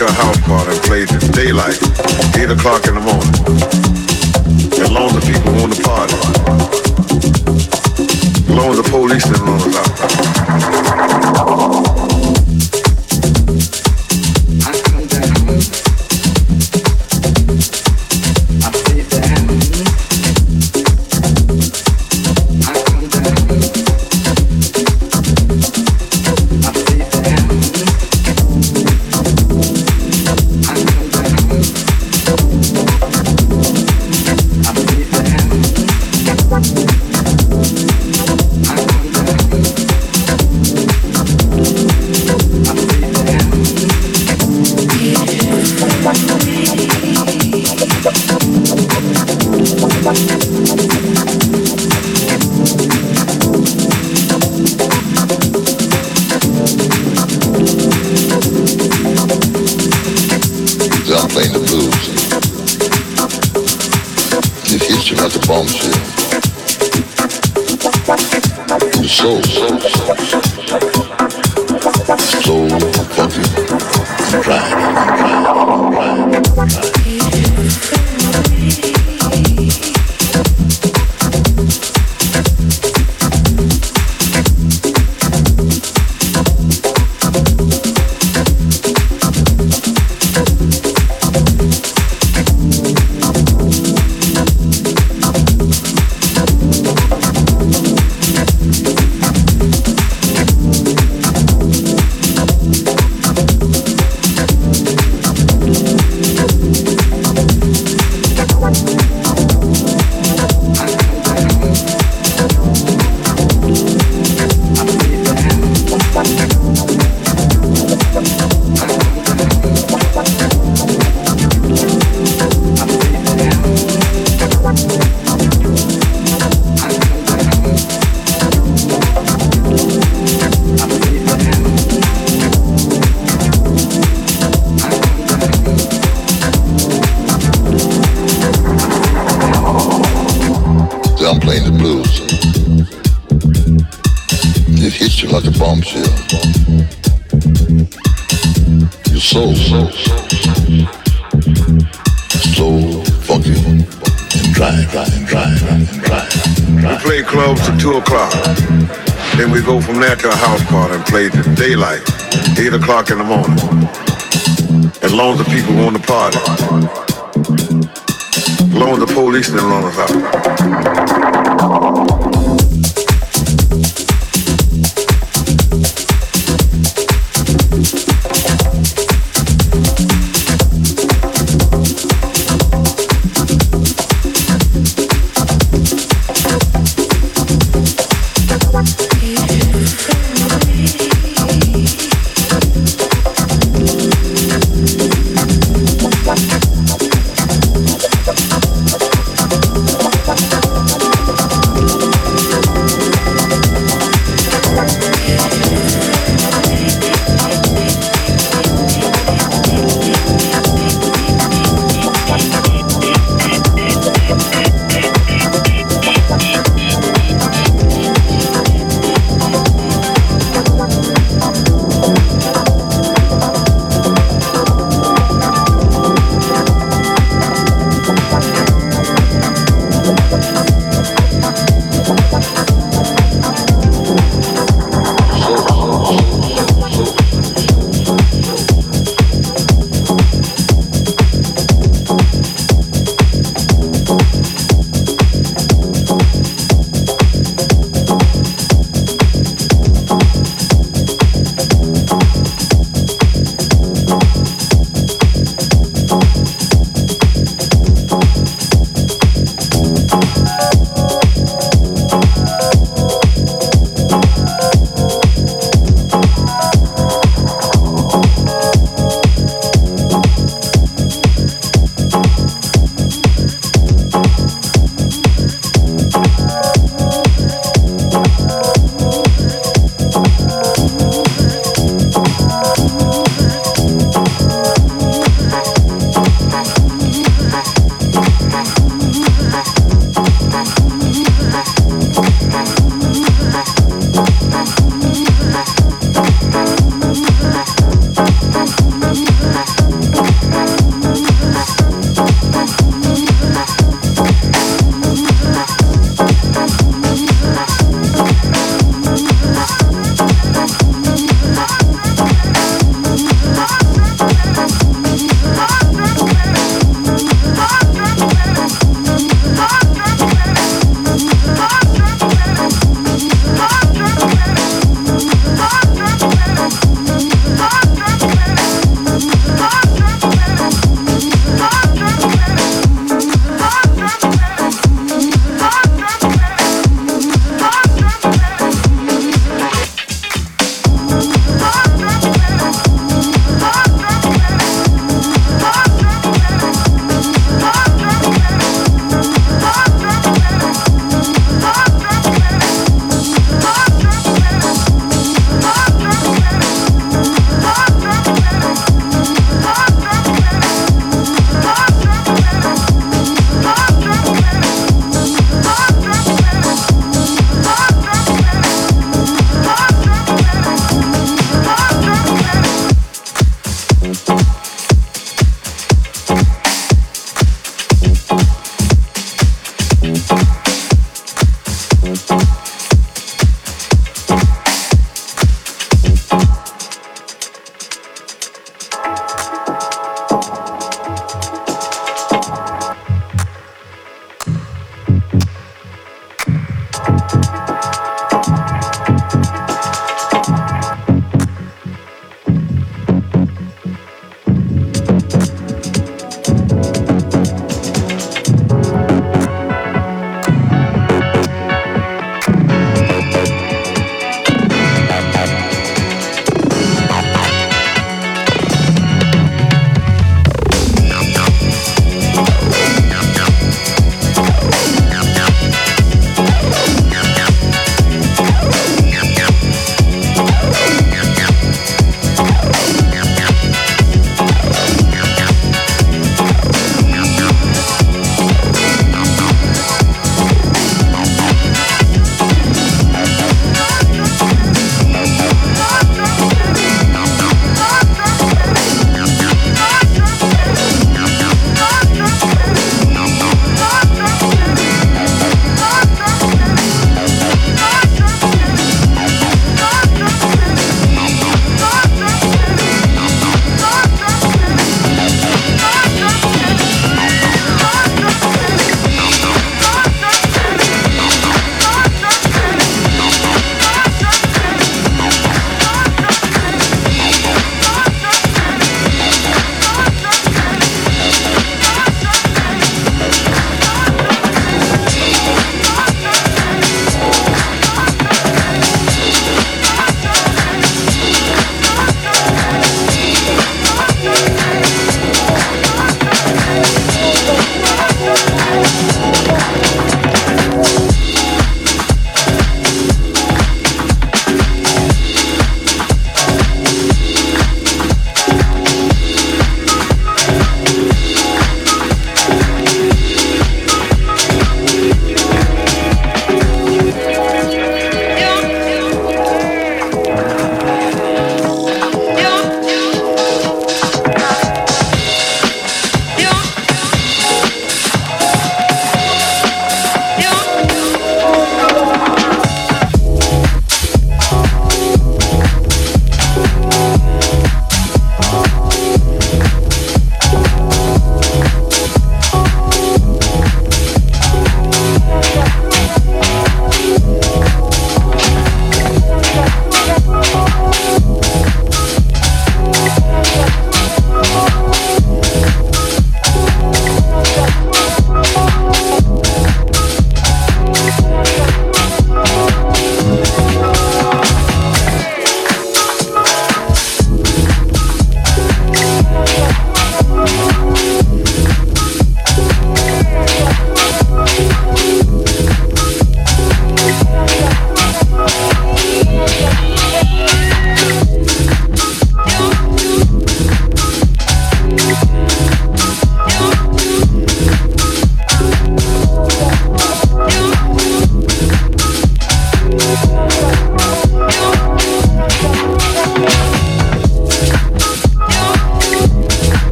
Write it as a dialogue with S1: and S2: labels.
S1: A house party and plays daylight, 8 o'clock in the morning.